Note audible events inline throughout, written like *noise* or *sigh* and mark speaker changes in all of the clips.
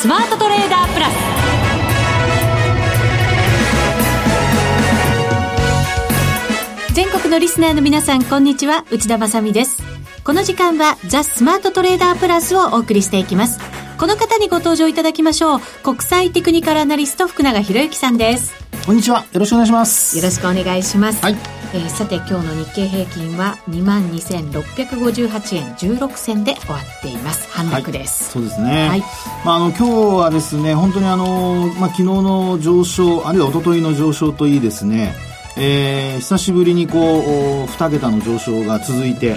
Speaker 1: スマートトレーダープラス。全国のリスナーの皆さんこんにちは。内田まさです。この時間はザ・スマートトレーダープラスをお送りしていきます。この方にご登場いただきましょう。国際テクニカルアナリスト福永博之さんです。
Speaker 2: こんにちは。よろしくお願いします。
Speaker 1: よろしくお願いします、
Speaker 2: はい。
Speaker 1: えー、さて今日の日経平均は2万2658円16銭で終わっています。反落です、
Speaker 2: はい、そうですね、はい、まあ、あの今日はですね本当にあの、まあ、昨日の上昇あるいは一昨日の上昇といいですね。えー、久しぶりにこう2桁の上昇が続いて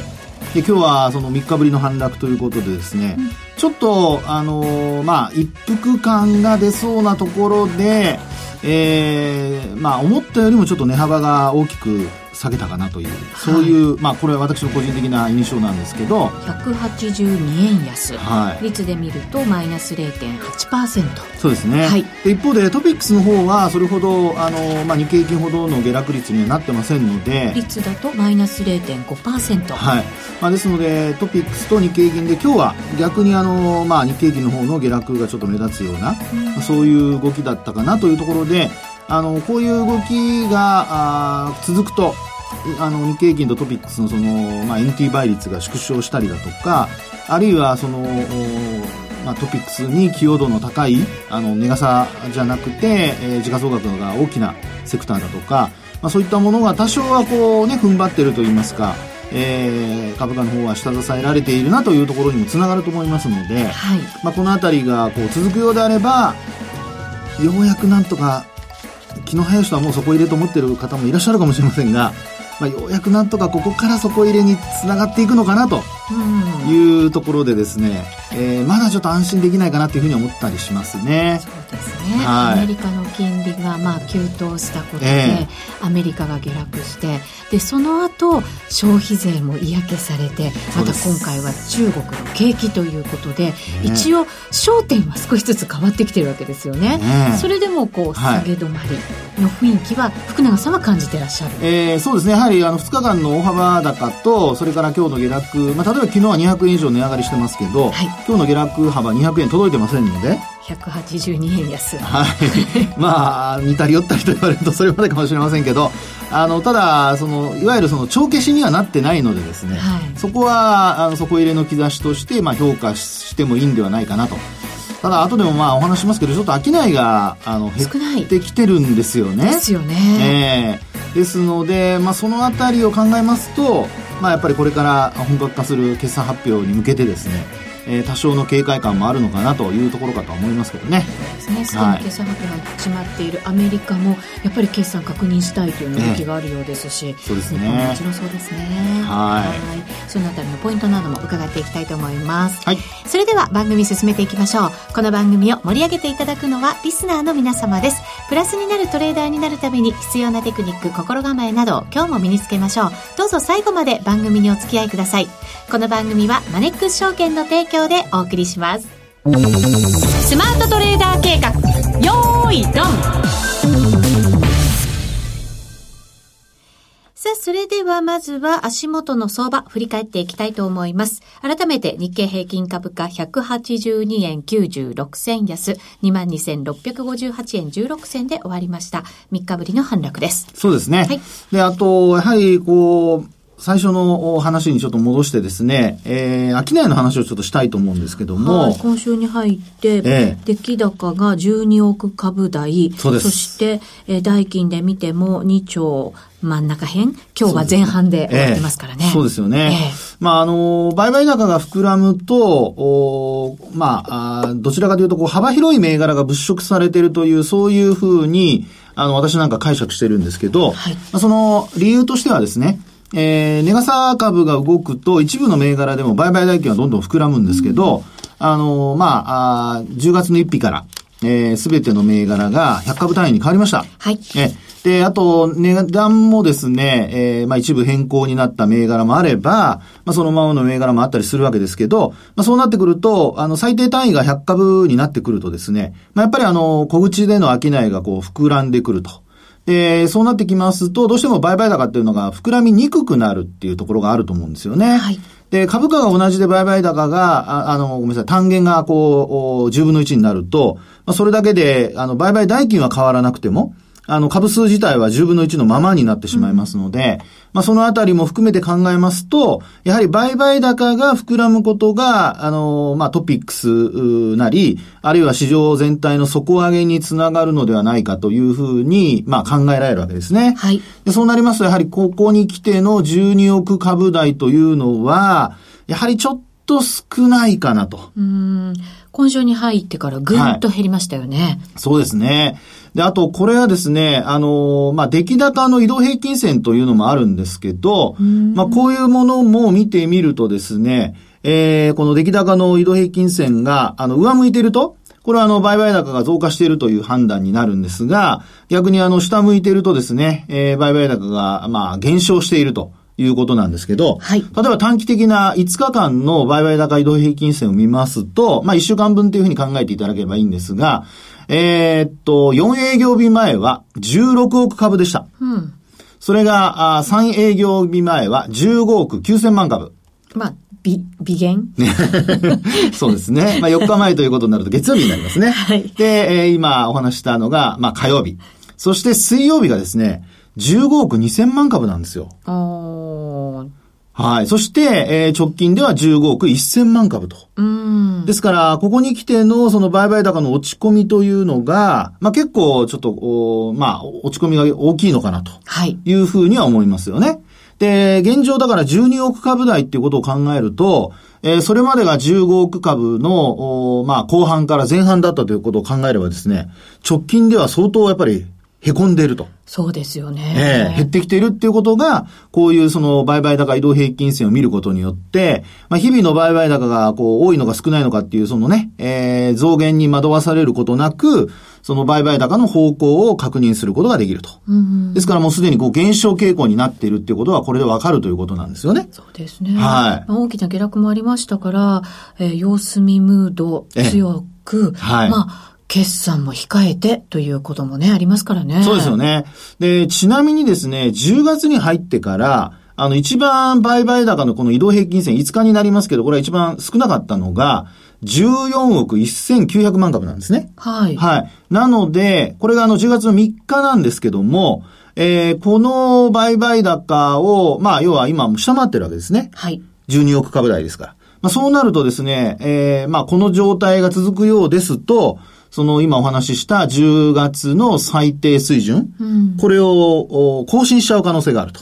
Speaker 2: で今日はその3日ぶりの反落ということでですね、うん、ちょっとあのー、まあ一服感が出そうなところで、えー、まあ思ったよりもちょっと値幅が大きく下げたかなという、そういう、まあこれは私の個人的な印象なんですけど。
Speaker 1: 182円安、はい、率で見るとマイナス0.8%
Speaker 2: そうですね、はい、で一方でトピックスの方はそれほどあの、まあ、日経平均ほどの下落率にはなってませんので。
Speaker 1: 率だとマイナス0.5%
Speaker 2: はい。まあ、ですのでトピックスと日経平均で今日は逆にあの、まあ、日経平均の方の下落がちょっと目立つような、うん、そういう動きだったかなというところであのこういう動きがあ続くとあの日経平均とトピックスのその、まあ、NT 倍率が縮小したりだとかあるいはその、まあ、トピックスに寄与度の高いあの値傘じゃなくて、えー、時価総額が大きなセクターだとか、まあ、そういったものが多少はこうね踏ん張ってるといいますかえー、株価の方は下支えられているなというところにもつながると思いますので、はい、まあ、この辺りがこう続くようであればようやくなんとか気の早い人はもう底入れと思ってる方もいらっしゃるかもしれませんがまあ、ようやくなんとかここから底入れにつながっていくのかなというところでですね、えー、まだちょっと安心できないかなというふうに思ったりしますね。
Speaker 1: そうですね、はい、アメリカの金利がまあ急騰したことで、えー、アメリカが下落してでその後消費税も嫌気されてまた今回は中国の景気ということで、一応焦点は少しずつ変わってきてるわけですよね。ね。それでもこう下げ止まりの雰囲気は福永さんは感じてらっしゃる、
Speaker 2: えー、そうですね。やはりあの2日間の大幅高とそれから今日の下落、まば昨日は200円以上値上がりしてますけど、はい、今日の下落幅200円届いてませんので。
Speaker 1: 182円安。
Speaker 2: はい。まあ似たり寄ったりと言われるとそれまでかもしれませんけどあのただそのいわゆるその帳消しにはなってないのでですね、はい、そこはあの底入れの兆しとして、まあ、評価してもいいんではないかなと。ただ後でもまあお話しますけどちょっと商いがあの減ってきてるんですよね。
Speaker 1: ですよね、
Speaker 2: えー、ですので、まあ、そのあたりを考えますと、まあ、やっぱりこれから本格化する決算発表に向けてですねえー、多少の警戒感もあるのかなというところかと思いますけどね。
Speaker 1: そうですね。すでに決算発表が始まっているアメリカも、やっぱり決算確認したいという動きがあるようですし、ね、
Speaker 2: そうですね。
Speaker 1: もちろんそうですね。はい。そのあたりのポイントなども伺っていきたいと思います。はい。それでは番組進めていきましょう。この番組を盛り上げていただくのはリスナーの皆様です。プラスになるトレーダーになるために必要なテクニック、心構えなど今日も身につけましょう。どうぞ最後まで番組にお付き合いください。この番組はマネックス証券の提供でお送りします。スマートトレーダー計画、よーい、ドンさあ、それではまずは足元の相場振り返っていきたいと思います。改めて日経平均株価182円96銭安、22,658円16銭で終わりました。3日ぶりの反落です。
Speaker 2: そうですね。はい。で、あと、やはりこう、最初の話にちょっと戻してですね、えー、商いの話をちょっとしたいと思うんですけども。はい、
Speaker 1: 今週に入って、えー、出来高が12億株台。そうです。そして、えー、代金で見ても2兆真ん中辺今日は前半で終わってますからね。
Speaker 2: そうですよね。えー、まあ、あの、売買高が膨らむと、おまああ、どちらかというと、こう、幅広い銘柄が物色されているという、そういうふうに、あの、私なんか解釈してるんですけど、はい、まあ、その理由としてはですね、えー、ネガサ株が動くと一部の銘柄でも売買代金はどんどん膨らむんですけど、あのー、まあ、あ10月の1日から、えす、べての銘柄が100株単位に変わりました。
Speaker 1: はい。
Speaker 2: えで、あと、値段もですね、えー、まあ一部変更になった銘柄もあれば、まあそのままの銘柄もあったりするわけですけど、まあそうなってくると、あの、最低単位が100株になってくるとですね、まあやっぱりあの、小口での商いがこう膨らんでくると。で、そうなってきますと、どうしても売買高っていうのが膨らみにくくなるっていうところがあると思うんですよね。はい。で、株価が同じで売買高が、ああの、ごめんなさい、単元がこう、10分の1になると、まあ、それだけで、あの、売買代金は変わらなくても、あの、株数自体は10分の1のままになってしまいますので、うん、まあ、そのあたりも含めて考えますと、やはり売買高が膨らむことが、あの、まあ、トピックスなり、あるいは市場全体の底上げにつながるのではないかというふうに、まあ、考えられるわけですね。はい。でそうなりますと、やはりここに来ての12億株台というのは、やはりちょっと少ないかなと。
Speaker 1: うん。今週に入ってからぐんと減りましたよね。はい、
Speaker 2: そうですね。で、あと、これはですね、あの、まあ、出来高の移動平均線というのもあるんですけど、まあ、こういうものも見てみるとですね、えー、この出来高の移動平均線が、あの、上向いてると、これはあの、売買高が増加しているという判断になるんですが、逆にあの、下向いてるとですね、えー、売買高が、まあ、減少していると。いうことなんですけど、はい、例えば短期的な5日間の売買高移動平均線を見ますと、まあ1週間分というふうに考えていただければいいんですが、えー、っと、4営業日前は16億株でした。うん。それが、あ3営業日前は15億9000万株。
Speaker 1: まあ、微、微減？*laughs*
Speaker 2: そうですね。まあ4日前ということになると月曜日になりますね。はい。で、えー、今お話したのが、まあ火曜日。そして水曜日がですね、15億2000万株なんですよ。はい。そして、えー、直近では15億1000万株と。ですから、ここに来てのその売買高の落ち込みというのが、まあ結構ちょっと、おまあ、落ち込みが大きいのかなと。はい。いうふうには思いますよね。で、現状だから12億株台っていうことを考えると、えー、それまでが15億株の、まあ、後半から前半だったということを考えればですね、直近では相当やっぱり凹んでいると。
Speaker 1: そうですよね。
Speaker 2: ええー、減ってきているっていうことが、こういうその売買高移動平均線を見ることによって、まあ、日々の売買高がこう多いのか少ないのかっていうそのね、えー、増減に惑わされることなく、その売買高の方向を確認することができると。ですからもうすでにこう減少傾向になっているっていうことはこれでわかるということなんですよね。
Speaker 1: そうですね。はい。大きな下落もありましたから、えー、様子見ムード強く、はい。まあ決算も控えてということもね、ありますからね。
Speaker 2: そうですよね。で、ちなみにですね、10月に入ってから、あの、一番売買高のこの移動平均線5日になりますけど、これは一番少なかったのが、14億1900万株なんですね。はい。はい。なので、これがあの10月の3日なんですけども、えー、この売買高を、まあ、要は今下回ってるわけですね。はい。12億株台ですから。まあ、そうなるとですね、えー、まあ、この状態が続くようですと、その今お話しした10月の最低水準、うん、これを更新しちゃう可能性があると。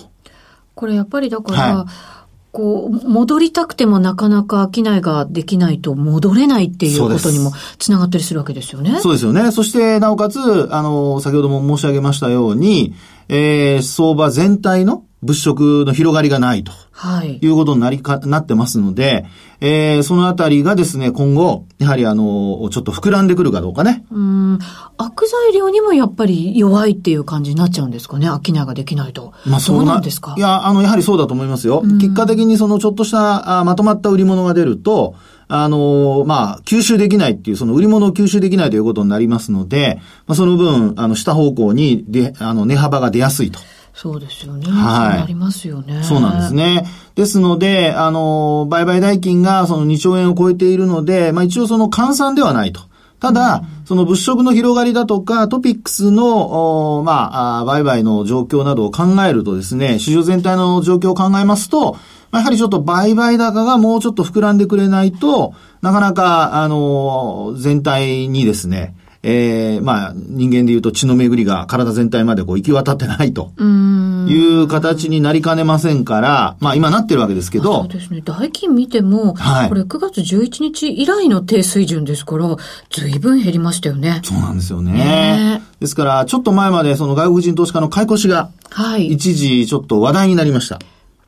Speaker 1: これやっぱりだから、はい、こう、戻りたくてもなかなか商いができないと戻れないっていうことにもつながったりするわけですよね。
Speaker 2: そうですよね。そして、なおかつ、あの、先ほども申し上げましたように、えー、相場全体の物色の広がりがないと。はい。いうことになりか、なってますので、えー、そのあたりがですね、今後、やはりあの、ちょっと膨らんでくるかどうかね。う
Speaker 1: ん。悪材料にもやっぱり弱いっていう感じになっちゃうんですかね。商いができないと。まあそうなんですか？
Speaker 2: いや、あの、やはりそうだと思いますよ。結果的にそのちょっとしたあまとまった売り物が出ると、あの、まあ、吸収できないっていう、その売り物を吸収できないということになりますので、まあ、その分、あの、下方向に、で、あの、値幅が出やすいと。
Speaker 1: そうですよね。はい。なりますよね。
Speaker 2: そうなんですね。ですので、あの、売買代金がその2兆円を超えているので、まあ一応その換算ではないと。ただ、うん、その物色の広がりだとか、トピックスの、まあ、売買の状況などを考えるとですね、市場全体の状況を考えますと、やはりちょっと売買高がもうちょっと膨らんでくれないと、なかなか、あの、全体にですね、えー、まあ、人間で言うと血の巡りが体全体までこう行き渡ってないという形になりかねませんから、まあ今なってるわけですけど。
Speaker 1: そうですね。代金見ても、はい、これ9月11日以来の低水準ですから、随分減りましたよね。
Speaker 2: そうなんですよね。ねですから、ちょっと前までその外国人投資家の買い越しが、はい。一時ちょっと話題になりました。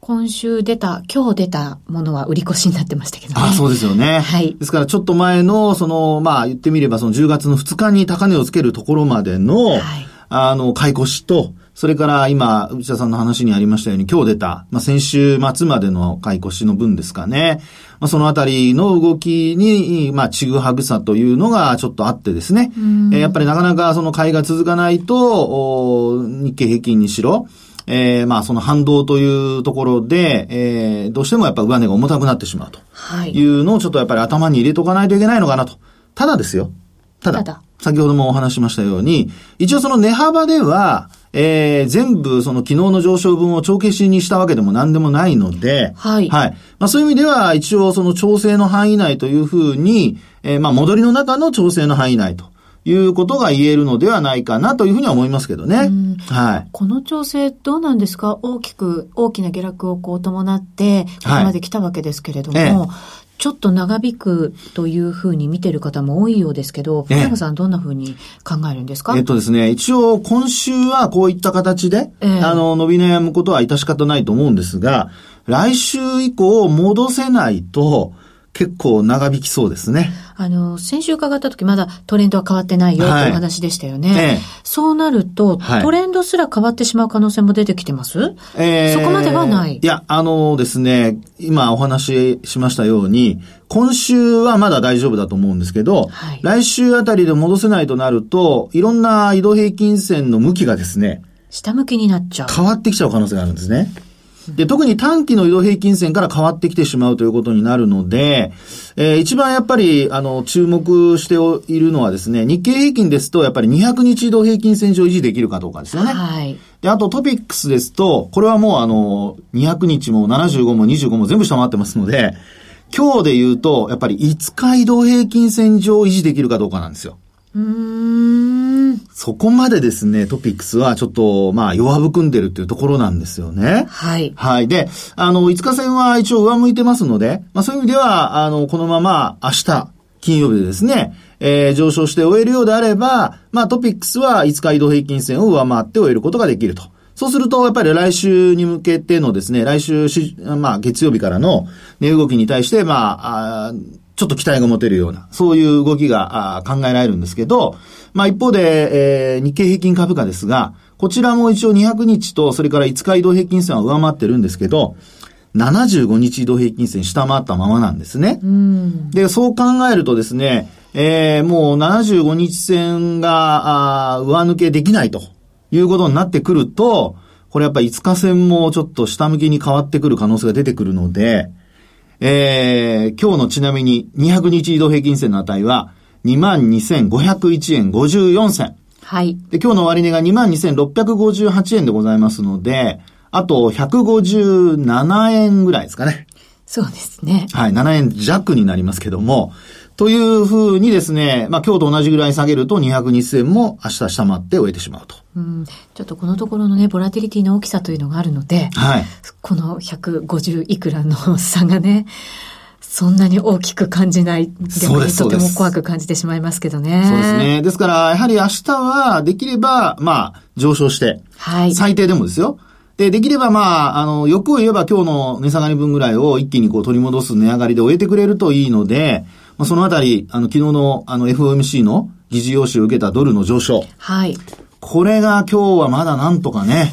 Speaker 1: 今週出た、今日出たものは売り越しになってましたけどね。
Speaker 2: あそうですよね。はい。ですからちょっと前の、その、まあ言ってみればその10月の2日に高値をつけるところまでの、はい、あの、買い越しと、それから今、内田さんの話にありましたように、今日出た、まあ、先週末までの買い越しの分ですかね。まあ、そのあたりの動きに、まあ、ちぐはぐさというのがちょっとあってですね。えー、やっぱりなかなかその買いが続かないと、日経平均にしろ、えー、まあその反動というところで、えー、どうしてもやっぱ上値が重たくなってしまうというのをちょっとやっぱり頭に入れとかないといけないのかなと。ただですよ。ただ、ただ先ほどもお話しましたように、一応その値幅では、えー、全部その昨日の上昇分を帳消しにしたわけでも何でもないので、はい。はい。まあそういう意味では一応その調整の範囲内というふうに、えー、まあ戻りの中の調整の範囲内と。いうことが言えるのではないかなというふうには思いますけどね。はい。
Speaker 1: この調整どうなんですか？大きく、大きな下落をこう伴って、ここまで来たわけですけれども、はいええ、ちょっと長引くというふうに見てる方も多いようですけど、福山さんどんなふうに考えるんですか？
Speaker 2: えっとですね、一応今週はこういった形で、えー、あの、伸び悩むことは致し方ないと思うんですが、来週以降戻せないと、結構長引きそうですね。
Speaker 1: あの、先週伺った時まだトレンドは変わってないよってお話でしたよね。はいええ、そうなると、トレンドすら変わってしまう可能性も出てきてます、えー、そこまではない。
Speaker 2: いや、あのですね、今お話ししましたように、今週はまだ大丈夫だと思うんですけど、はい、来週あたりで戻せないとなると、いろんな移動平均線の向きがですね、
Speaker 1: 下向きになっちゃう。
Speaker 2: 変わってきちゃう可能性があるんですね。で、特に短期の移動平均線から変わってきてしまうということになるので、えー、一番やっぱり、あの、注目しているのはですね、日経平均ですと、やっぱり200日移動平均線上維持できるかどうかですよね。はい。で、あとトピックスですと、これはもうあの、200日も75も25も全部下回ってますので、今日で言うと、やっぱり5日移動平均線上維持できるかどうかなんですよ。うん。そこまでですね、トピックスはちょっと、まあ、弱含んでるっていうところなんですよね。はい。はい。で、あの、5日線は一応上向いてますので、まあそういう意味では、あの、このまま明日、金曜日でですね、えー、上昇して終えるようであれば、まあトピックスは5日移動平均線を上回って終えることができると。そうすると、やっぱり来週に向けてのですね、来週し、まあ月曜日からの値動きに対して、まあ、あちょっと期待が持てるような、そういう動きが考えられるんですけど、まあ一方で、えー、日経平均株価ですが、こちらも一応200日と、それから5日移動平均線は上回ってるんですけど、75日移動平均線下回ったままなんですね。で、そう考えるとですね、えー、もう75日線が、あ上抜けできないということになってくると、これやっぱり5日線もちょっと下向きに変わってくる可能性が出てくるので、えー、今日のちなみに200日移動平均線の値は22,501円54銭。はい。で、今日の終値が22,658円でございますので、あと157円ぐらいですかね。
Speaker 1: そうですね。
Speaker 2: はい、7円弱になりますけども、というふうにですね、まあ今日と同じぐらい下げると200日線も明日下回って終えてしまうと。
Speaker 1: うん、ちょっとこのところのね、ボラティリティの大きさというのがあるので、はい、この150いくらの差がね、そんなに大きく感じない。逆にとても怖く感じてしまいますけどね。
Speaker 2: そうですね。ですから、やはり明日はできれば、まあ、上昇して、はい、最低でもですよ。で、できればまあ、あの、欲を言えば今日の値下がり分ぐらいを一気にこう取り戻す値上がりで終えてくれるといいので、まあ、そのあたり、あの、昨日の、あの、FOMC の議事要旨を受けたドルの上昇。はい。これが今日はまだなんとかね、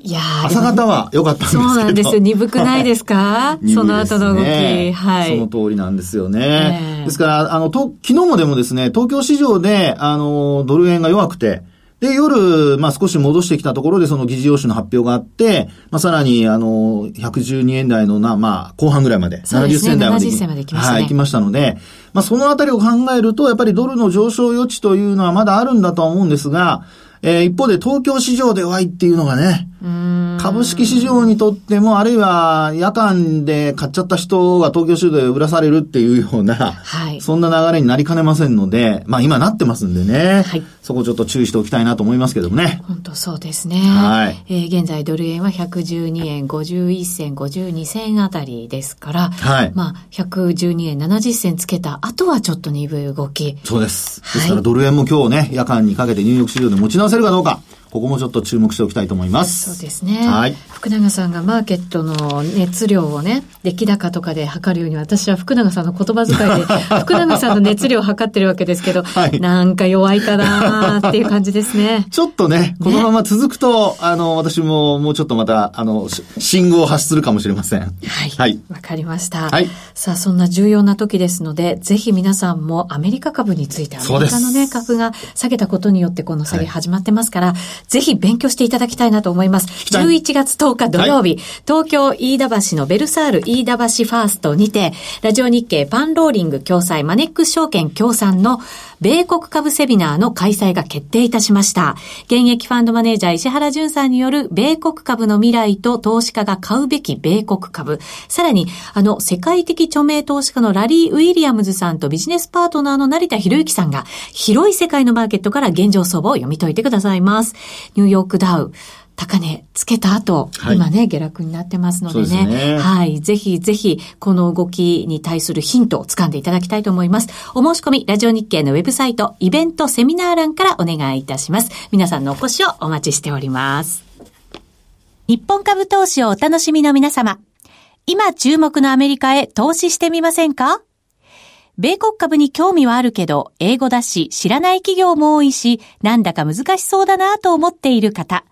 Speaker 2: いや朝方は良かったんですけど。
Speaker 1: そうなんですよ。鈍くないですか？*laughs* ね、その後の動き。
Speaker 2: はい。その通りなんですよね。えー、ですから、あの、と、昨日もでもですね、東京市場で、あの、ドル円が弱くて、で、夜、まあ少し戻してきたところでその議事要旨の発表があって、まあさらに、あの、112円台のな、まあ後半ぐらいまで、
Speaker 1: 70銭台まで。70銭まで行きましたね。はい、
Speaker 2: 行きましたので、まあそのあたりを考えると、やっぱりドルの上昇余地というのはまだあるんだとは思うんですが、えー、一方で東京市場で弱いっていうのがね、株式市場にとっても、あるいは夜間で買っちゃった人が東京市場で売らされるっていうような、はい、そんな流れになりかねませんので、まあ今なってますんでね、はい、そこちょっと注意しておきたいなと思いますけどもね。
Speaker 1: 本当そうですね。はい。えー、現在ドル円は112円51銭52銭あたりですから、はい。まあ112円70銭つけた後はちょっと鈍い動き。
Speaker 2: そうです。ですからドル円も今日ね、夜間にかけてニューヨーク市場で持ち直せるかどうか。ここもちょっと注目しておきたいと思います。
Speaker 1: そうですね。はい。福永さんがマーケットの熱量をね、出来高とかで測るように、私は福永さんの言葉遣いで、*laughs* 福永さんの熱量を測ってるわけですけど、はい、なんか弱いかなっていう感じですね。*laughs*
Speaker 2: ちょっとね、このまま続くと、ね、あの、私ももうちょっとまた、あの、信号を発するかもしれません。はい。
Speaker 1: はい。わかりました。はい。さあ、そんな重要な時ですので、ぜひ皆さんもアメリカ株について、アメリカのね、株が下げたことによってこの下げ始まってますから、はい、ぜひ勉強していただきたいなと思います。11月10日土曜日、はい、東京飯田橋のベルサール飯田橋ファーストにて、ラジオ日経パンローリング共催マネックス証券協賛の米国株セミナーの開催が決定いたしました。現役ファンドマネージャー石原淳さんによる米国株の未来と投資家が買うべき米国株。さらに、あの、世界的著名投資家のラリー・ウィリアムズさんとビジネスパートナーの成田博之さんが、広い世界のマーケットから現状相場を読み解いてくださいます。ニューヨークダウ、高値つけた後、はい、今ね、下落になってますのでね。でねはい。ぜひぜひ、この動きに対するヒントを掴んでいただきたいと思います。お申し込み、ラジオ日経のウェブサイト、イベントセミナー欄からお願いいたします。皆さんのお越しをお待ちしております。日本株投資をお楽しみの皆様。今注目のアメリカへ投資してみませんか？米国株に興味はあるけど、英語だし、知らない企業も多いし、なんだか難しそうだなと思っている方。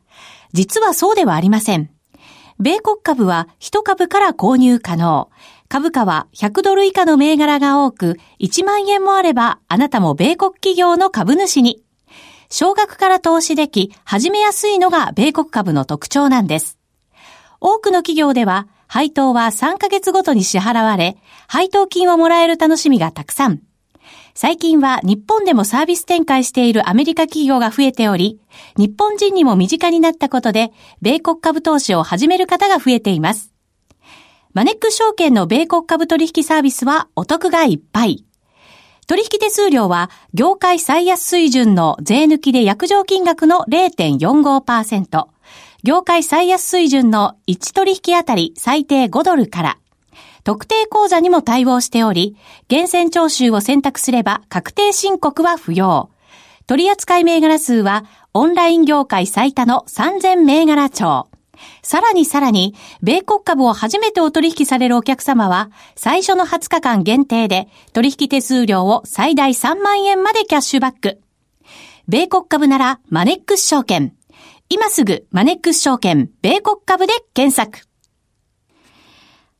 Speaker 1: 実はそうではありません。米国株は1株から購入可能。株価は100ドル以下の銘柄が多く、1万円もあればあなたも米国企業の株主に。少額から投資でき、始めやすいのが米国株の特徴なんです。多くの企業では、配当は3ヶ月ごとに支払われ、配当金をもらえる楽しみがたくさん。最近は日本でもサービス展開しているアメリカ企業が増えており、日本人にも身近になったことで、米国株投資を始める方が増えています。マネック証券の米国株取引サービスはお得がいっぱい。取引手数料は業界最安水準の税抜きで約定金額の0.45%、業界最安水準の1取引あたり最低5ドルから、特定口座にも対応しており、厳選徴収を選択すれば確定申告は不要。取扱銘柄数はオンライン業界最多の3000銘柄帳。さらにさらに、米国株を初めてお取引されるお客様は、最初の20日間限定で、取引手数料を最大3万円までキャッシュバック。米国株なら、マネックス証券。今すぐ、マネックス証券、米国株で検索。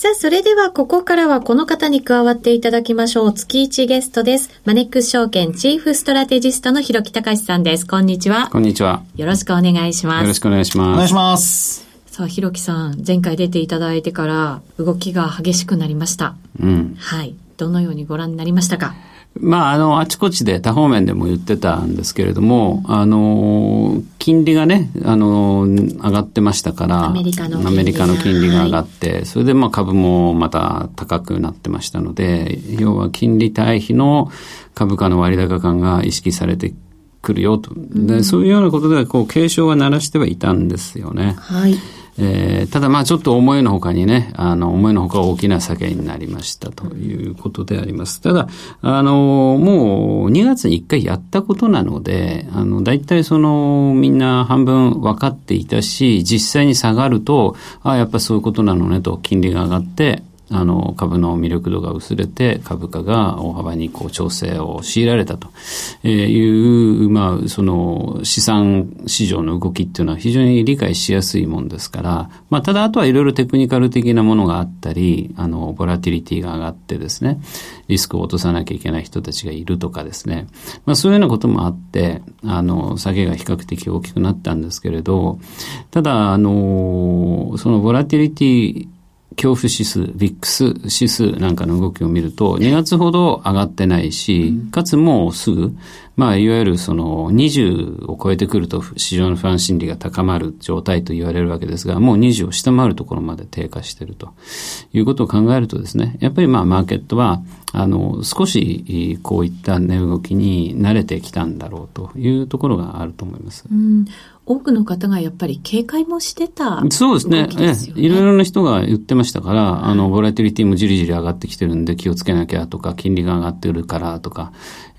Speaker 1: さあ、それではここからはこの方に加わっていただきましょう。月1ゲストです。マネックス証券チーフストラテジストの広木隆さんです。こんにちは。
Speaker 3: こんにちは。
Speaker 1: よろしくお願いします。
Speaker 3: よろしくお願いします。
Speaker 2: お願いします。
Speaker 1: さあ、広木さん、前回出ていただいてから動きが激しくなりました。
Speaker 3: うん。
Speaker 1: はい。どのようにご覧になりましたか？
Speaker 3: まあ、あの、あちこちで多方面でも言ってたんですけれども、あの、金利がね、あの、上がってましたから、アメリカの金利の金利が上がって、はい、それでまあ株もまた高くなってましたので、要は金利対比の株価の割高感が意識されてくるよと。で、うん、そういうようなことで、こう、警鐘は鳴らしてはいたんですよね。
Speaker 1: はい。
Speaker 3: えー、ただまあちょっと思いのほかにね、あの、思いのほか大きな下げになりましたということであります。ただ、あの、もう2月に1回やったことなので、あの、大体その、みんな半分分かっていたし、実際に下がると、ああ、やっぱそういうことなのねと、金利が上がって、あの、株の魅力度が薄れて、株価が大幅にこう調整を強いられたと。いう、まあ、その資産市場の動きっていうのは非常に理解しやすいもんですから、まあ、ただあとはいろいろテクニカル的なものがあったり、あの、ボラティリティが上がってですね、リスクを落とさなきゃいけない人たちがいるとかですね、まあ、そういうようなこともあって、あの、下げが比較的大きくなったんですけれど、ただ、あの、そのボラティリティ恐怖指数、ビックス指数なんかの動きを見ると、2月ほど上がってないし、かつもうすぐ、まあ、いわゆるその20を超えてくると市場の不安心理が高まる状態と言われるわけですが、もう20を下回るところまで低下しているということを考えるとですね、やっぱりまあマーケットは、あの、少しこういった値動きに慣れてきたんだろうというところがあると思います。
Speaker 1: うん、多くの方がやっぱり警戒もしてた、
Speaker 3: ね、そうですね。ええ、いろいろな人が言ってましたから、あの、ボラティリティもじりじり上がってきてるんで気をつけなきゃとか、金利が上がってるからとか、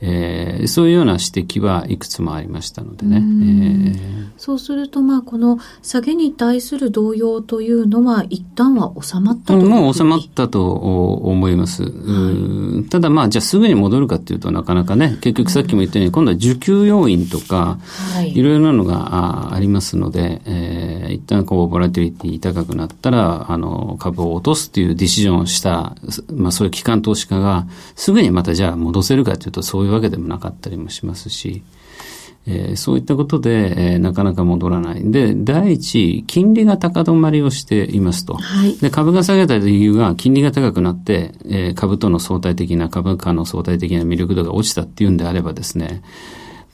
Speaker 3: えー、そういうような指摘はいくつもありましたのでね。え
Speaker 1: ー、そうすると、まあ、この下げに対する動揺というのは、一旦は収まったと
Speaker 3: もう収まったと思います。はい、ただ、まあ、じゃあすぐに戻るかっていうとなかなかね、結局さっきも言ったように、今度は需給要因とか、はい、いろいろなのがありますので、えー、一旦こう、ボラティリティ高くなったら、あの、株を落とすっていうディシジョンをした、まあ、そういう機関投資家が、すぐにまたじゃあ戻せるかというと、そういうわけでもなかったりもしますし、えー、そういったことで、えー、なかなか戻らない。で、第一、金利が高止まりをしていますと。はい、で、株が下げた理由が金利が高くなって、えー、株との相対的な、株価の相対的な魅力度が落ちたっていうんであればですね、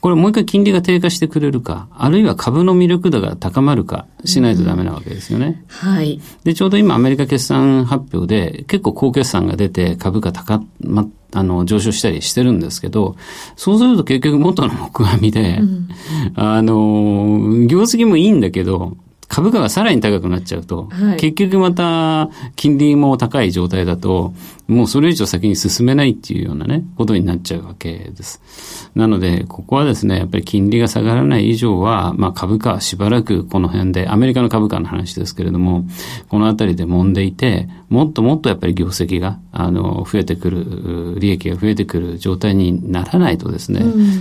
Speaker 3: これもう一回金利が低下してくれるか、あるいは株の魅力度が高まるかしないとダメなわけですよね。
Speaker 1: うん、はい。
Speaker 3: で、ちょうど今アメリカ決算発表で結構高決算が出て株価高ま、あの、上昇したりしてるんですけど、そうすると結局元の木阿弥で、うん、あの、業績もいいんだけど、株価がさらに高くなっちゃうと、はい、結局また金利も高い状態だと、もうそれ以上先に進めないっていうようなね、ことになっちゃうわけです。なので、ここはですね、やっぱり金利が下がらない以上は、まあ株価はしばらくこの辺で、アメリカの株価の話ですけれども、このあたりで揉んでいて、もっともっとやっぱり業績が、あの、増えてくる、利益が増えてくる状態にならないとですね、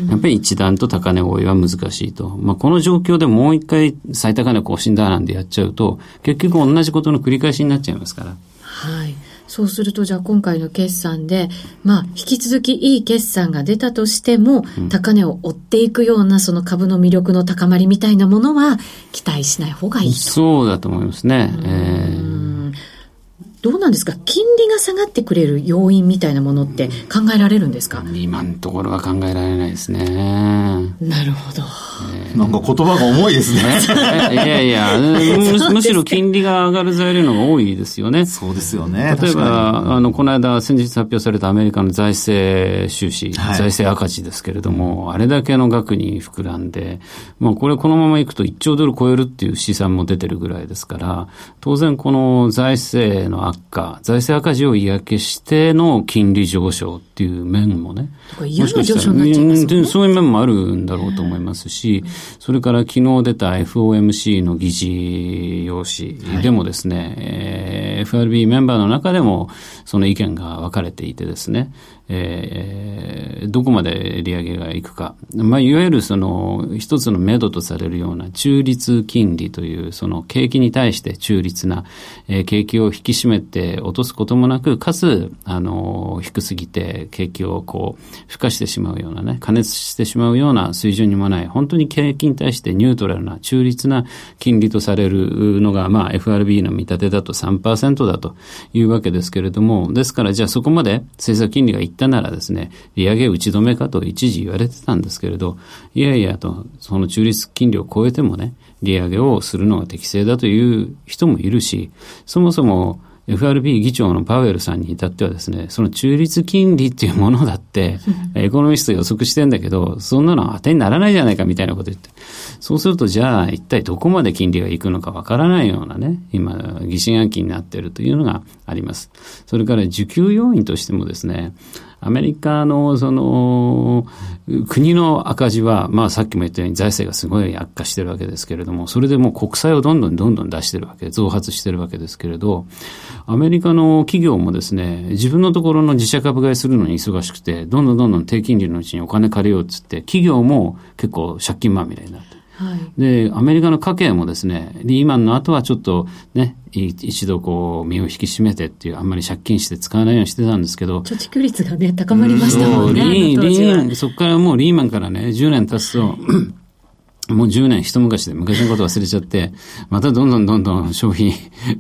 Speaker 3: やっぱり一段と高値追いは難しいと。まあこの状況でもう一回最高値更新だなんてやっちゃうと、結局同じことの繰り返しになっちゃいますから。
Speaker 1: はい。そうすると、じゃあ今回の決算で、まあ、引き続きいい決算が出たとしても、うん、高値を追っていくような、その株の魅力の高まりみたいなものは、期待しない方がいいと。
Speaker 3: そうだと思いますね。え
Speaker 1: ーどうなんですか？金利が下がってくれる要因みたいなものって考えられるんですか？
Speaker 3: 今のところは考えられないですね。
Speaker 1: なるほど。
Speaker 2: えー、なんか言葉が重いですね。
Speaker 3: いやいや *laughs* む、むしろ金利が上がる材料のが多いですよね。
Speaker 2: そうですよね。
Speaker 3: 例えば、あの、この間先日発表されたアメリカの財政収支、はい、財政赤字ですけれども、あれだけの額に膨らんで、まあこれこのままいくと1兆ドル超えるっていう試算も出てるぐらいですから、当然この財政の悪化、財政赤字を嫌気しての金利上昇っていう面もね。
Speaker 1: 嫌な上昇になっちゃいますね。
Speaker 3: そういう面もあるんだろうと思いますし、それから昨日出た FOMC の議事要旨でもですね、はいえー、FRB メンバーの中でもその意見が分かれていてですね、えー、どこまで利上げがいくか。まあ、いわゆるその、一つの目処とされるような中立金利という、その景気に対して中立な、えー、景気を引き締めて落とすこともなく、かつ、あの、低すぎて景気をこう、孵化してしまうようなね、加熱してしまうような水準にもない、本当に景気に対してニュートラルな中立な金利とされるのが、まあ、FRB の見立てだと3%だというわけですけれども、ですからじゃあそこまで政策金利がったならですね、利上げ打ち止めかと一時言われてたんですけれど、いやいやと、その中立金利を超えてもね、利上げをするのが適正だという人もいるし、そもそも FRB 議長のパウエルさんに至ってはですね、その中立金利っていうものだって、*laughs* エコノミスト予測してんだけど、そんなの当てにならないじゃないかみたいなこと言って。そうすると、じゃあ一体どこまで金利がいくのかわからないようなね、今、疑心暗鬼になっているというのがあります。それから需給要因としてもですね、アメリカのその国の赤字は、まあさっきも言ったように財政がすごい悪化してるわけですけれども、それでもう国債をどんどんどんどん出してるわけ、増発してるわけですけれど、アメリカの企業もですね、自分のところの自社株買いするのに忙しくて、どんどんどんどん低金利のうちにお金借りようっつって、企業も結構借金まみれになって。はい、で、アメリカの家計もですね、リーマンの後はちょっとね、一度こう身を引き締めてっていう、あんまり借金して使わないようにしてたんですけど。
Speaker 1: 貯蓄率がね、高まりましたもんね。リ
Speaker 3: ーそこからもうリーマンからね、10年経つと、もう10年一昔で昔のこと忘れちゃって、またどんどんどんどん消費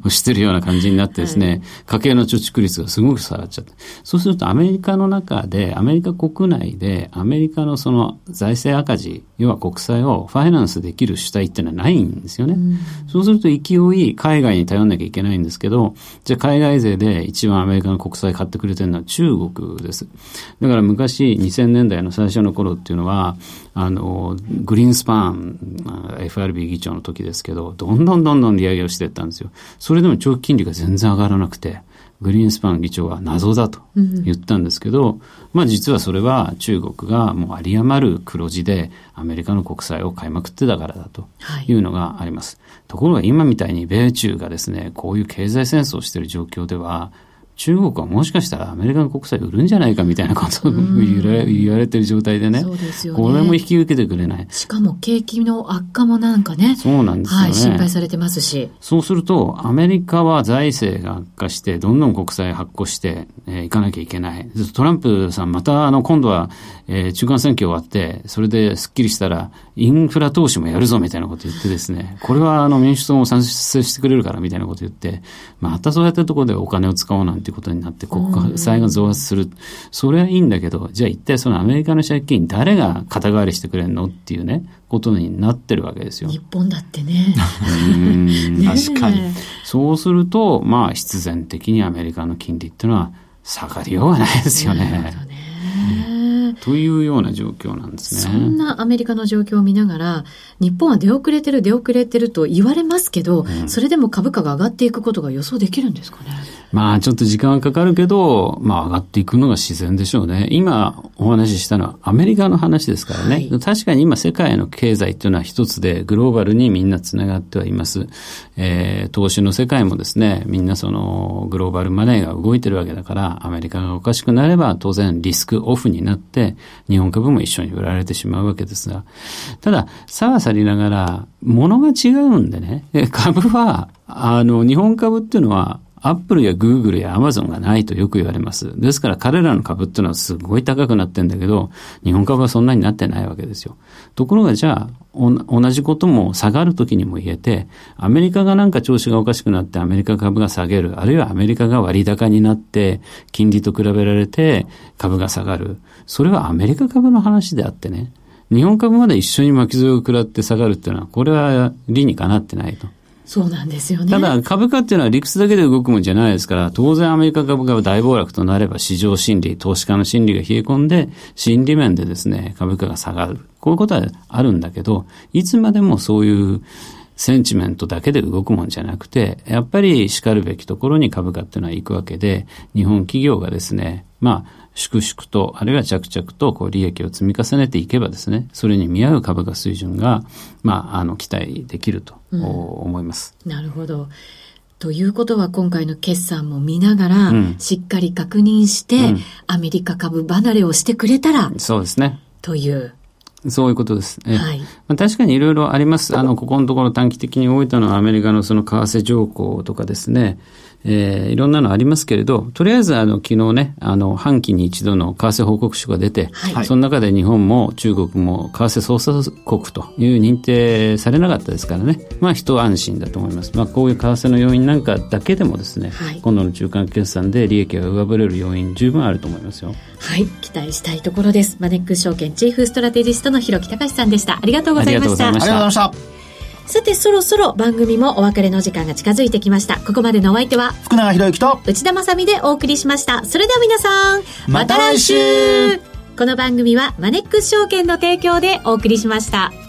Speaker 3: をしてるような感じになってですね、はい、家計の貯蓄率がすごく下がっちゃって。そうするとアメリカの中で、アメリカ国内で、アメリカのその財政赤字、要は国債をファイナンスできる主体っていうのはないんですよね。うん、そうすると勢い海外に頼んなきゃいけないんですけど、じゃあ海外勢で一番アメリカの国債買ってくれてるのは中国です。だから昔2000年代の最初の頃っていうのは、あの、グリーンスパン、FRB 議長の時ですけど、どんどんどんどん利上げをしていったんですよ。それでも長期金利が全然上がらなくて、グリーンスパン議長は謎だと言ったんですけど、うん、まあ実はそれは中国がもう有り余る黒字でアメリカの国債を買いまくってたからだというのがあります。はい、ところが今みたいに米中がですね、こういう経済戦争をしている状況では、中国はもしかしたらアメリカの国債売るんじゃないかみたいなことを言われてる状態でね。そうですよね。これも引き受けてくれない。
Speaker 1: しかも景気の悪化もなんかね。
Speaker 3: そうなんですよね。はい、
Speaker 1: 心配されてますし。
Speaker 3: そうすると、アメリカは財政が悪化して、どんどん国債発行して、えー、いかなきゃいけない。トランプさん、またあの、今度は、えー、中間選挙終わって、それですっきりしたら、インフラ投資もやるぞみたいなこと言ってですね、これはあの民主党も賛成してくれるからみたいなこと言って、またそうやってところでお金を使おうなんていうことになって、国債が増発する。それはいいんだけど、じゃあ一体そのアメリカの借金誰が肩代わりしてくれるのっていうね、ことになってるわけですよ。
Speaker 1: 日本だってね。
Speaker 3: うん *laughs* 確かに。そうすると、まあ必然的にアメリカの金利っていうのは下がりようがないですよね。というような状況なんですね。
Speaker 1: そんなアメリカの状況を見ながら、日本は出遅れてる出遅れてると言われますけど、うん、それでも株価が上がっていくことが予想できるんですかね？
Speaker 3: まあちょっと時間はかかるけど、まあ上がっていくのが自然でしょうね。今お話ししたのはアメリカの話ですからね。はい、確かに今世界の経済っていうのは一つでグローバルにみんなつながってはいます。えー、投資の世界もですね、みんなそのグローバルマネーが動いてるわけだから、アメリカがおかしくなれば当然リスクオフになって、日本株も一緒に売られてしまうわけですが、ただ、さはさりながら、物が違うんでね、株は、あの、日本株っていうのは、アップルやグーグルやアマゾンがないとよく言われます。ですから彼らの株っていうのはすごい高くなってんだけど、日本株はそんなになってないわけですよ。ところがじゃあ、同じことも下がるときにも言えて、アメリカがなんか調子がおかしくなってアメリカ株が下げる、あるいはアメリカが割高になって、金利と比べられて株が下がる。それはアメリカ株の話であってね。日本株まで一緒に巻き添えを食らって下がるっていうのは、これは理にかなってないと。
Speaker 1: そうなんですよね。
Speaker 3: ただ、株価っていうのは理屈だけで動くもんじゃないですから、当然アメリカ株価が大暴落となれば市場心理、投資家の心理が冷え込んで、心理面でですね、株価が下がる。こういうことはあるんだけど、いつまでもそういうセンチメントだけで動くもんじゃなくて、やっぱり叱るべきところに株価っていうのは行くわけで、日本企業がですね、まあ、粛々と、あるいは着々とこう利益を積み重ねていけばですね、それに見合う株価水準が、まあ、あの、期待できると思います。
Speaker 1: うん、なるほど。ということは今回の決算も見ながら、しっかり確認して、うん、アメリカ株離れをしてくれたら、
Speaker 3: そうですね。
Speaker 1: という。
Speaker 3: そういうことです。はい、まあ、確かにいろいろあります。あの、ここのところ短期的に動いたのはアメリカのその為替条項とかですね。えー、いろんなのありますけれど、とりあえずあの昨日ね、あの半期に一度の為替報告書が出て、はい、その中で日本も中国も為替操作国という認定されなかったですからね、まあ一安心だと思います。まあこういう為替の要因なんかだけでもですね、はい、今度の中間決算で利益が上振れる要因十分あると思いますよ。
Speaker 1: はい、期待したいところです。マネックス証券チーフストラテジストの広木隆さんでした。ありがとうございました。ありがとうございました。さてそろそろ番組もお別れの時間が近づいてきましたここまでのお相手は
Speaker 2: 福永博之と
Speaker 1: 内田まさでお送りしましたそれでは皆さんまた来週この番組はマネックス証券の提供でお送りしました。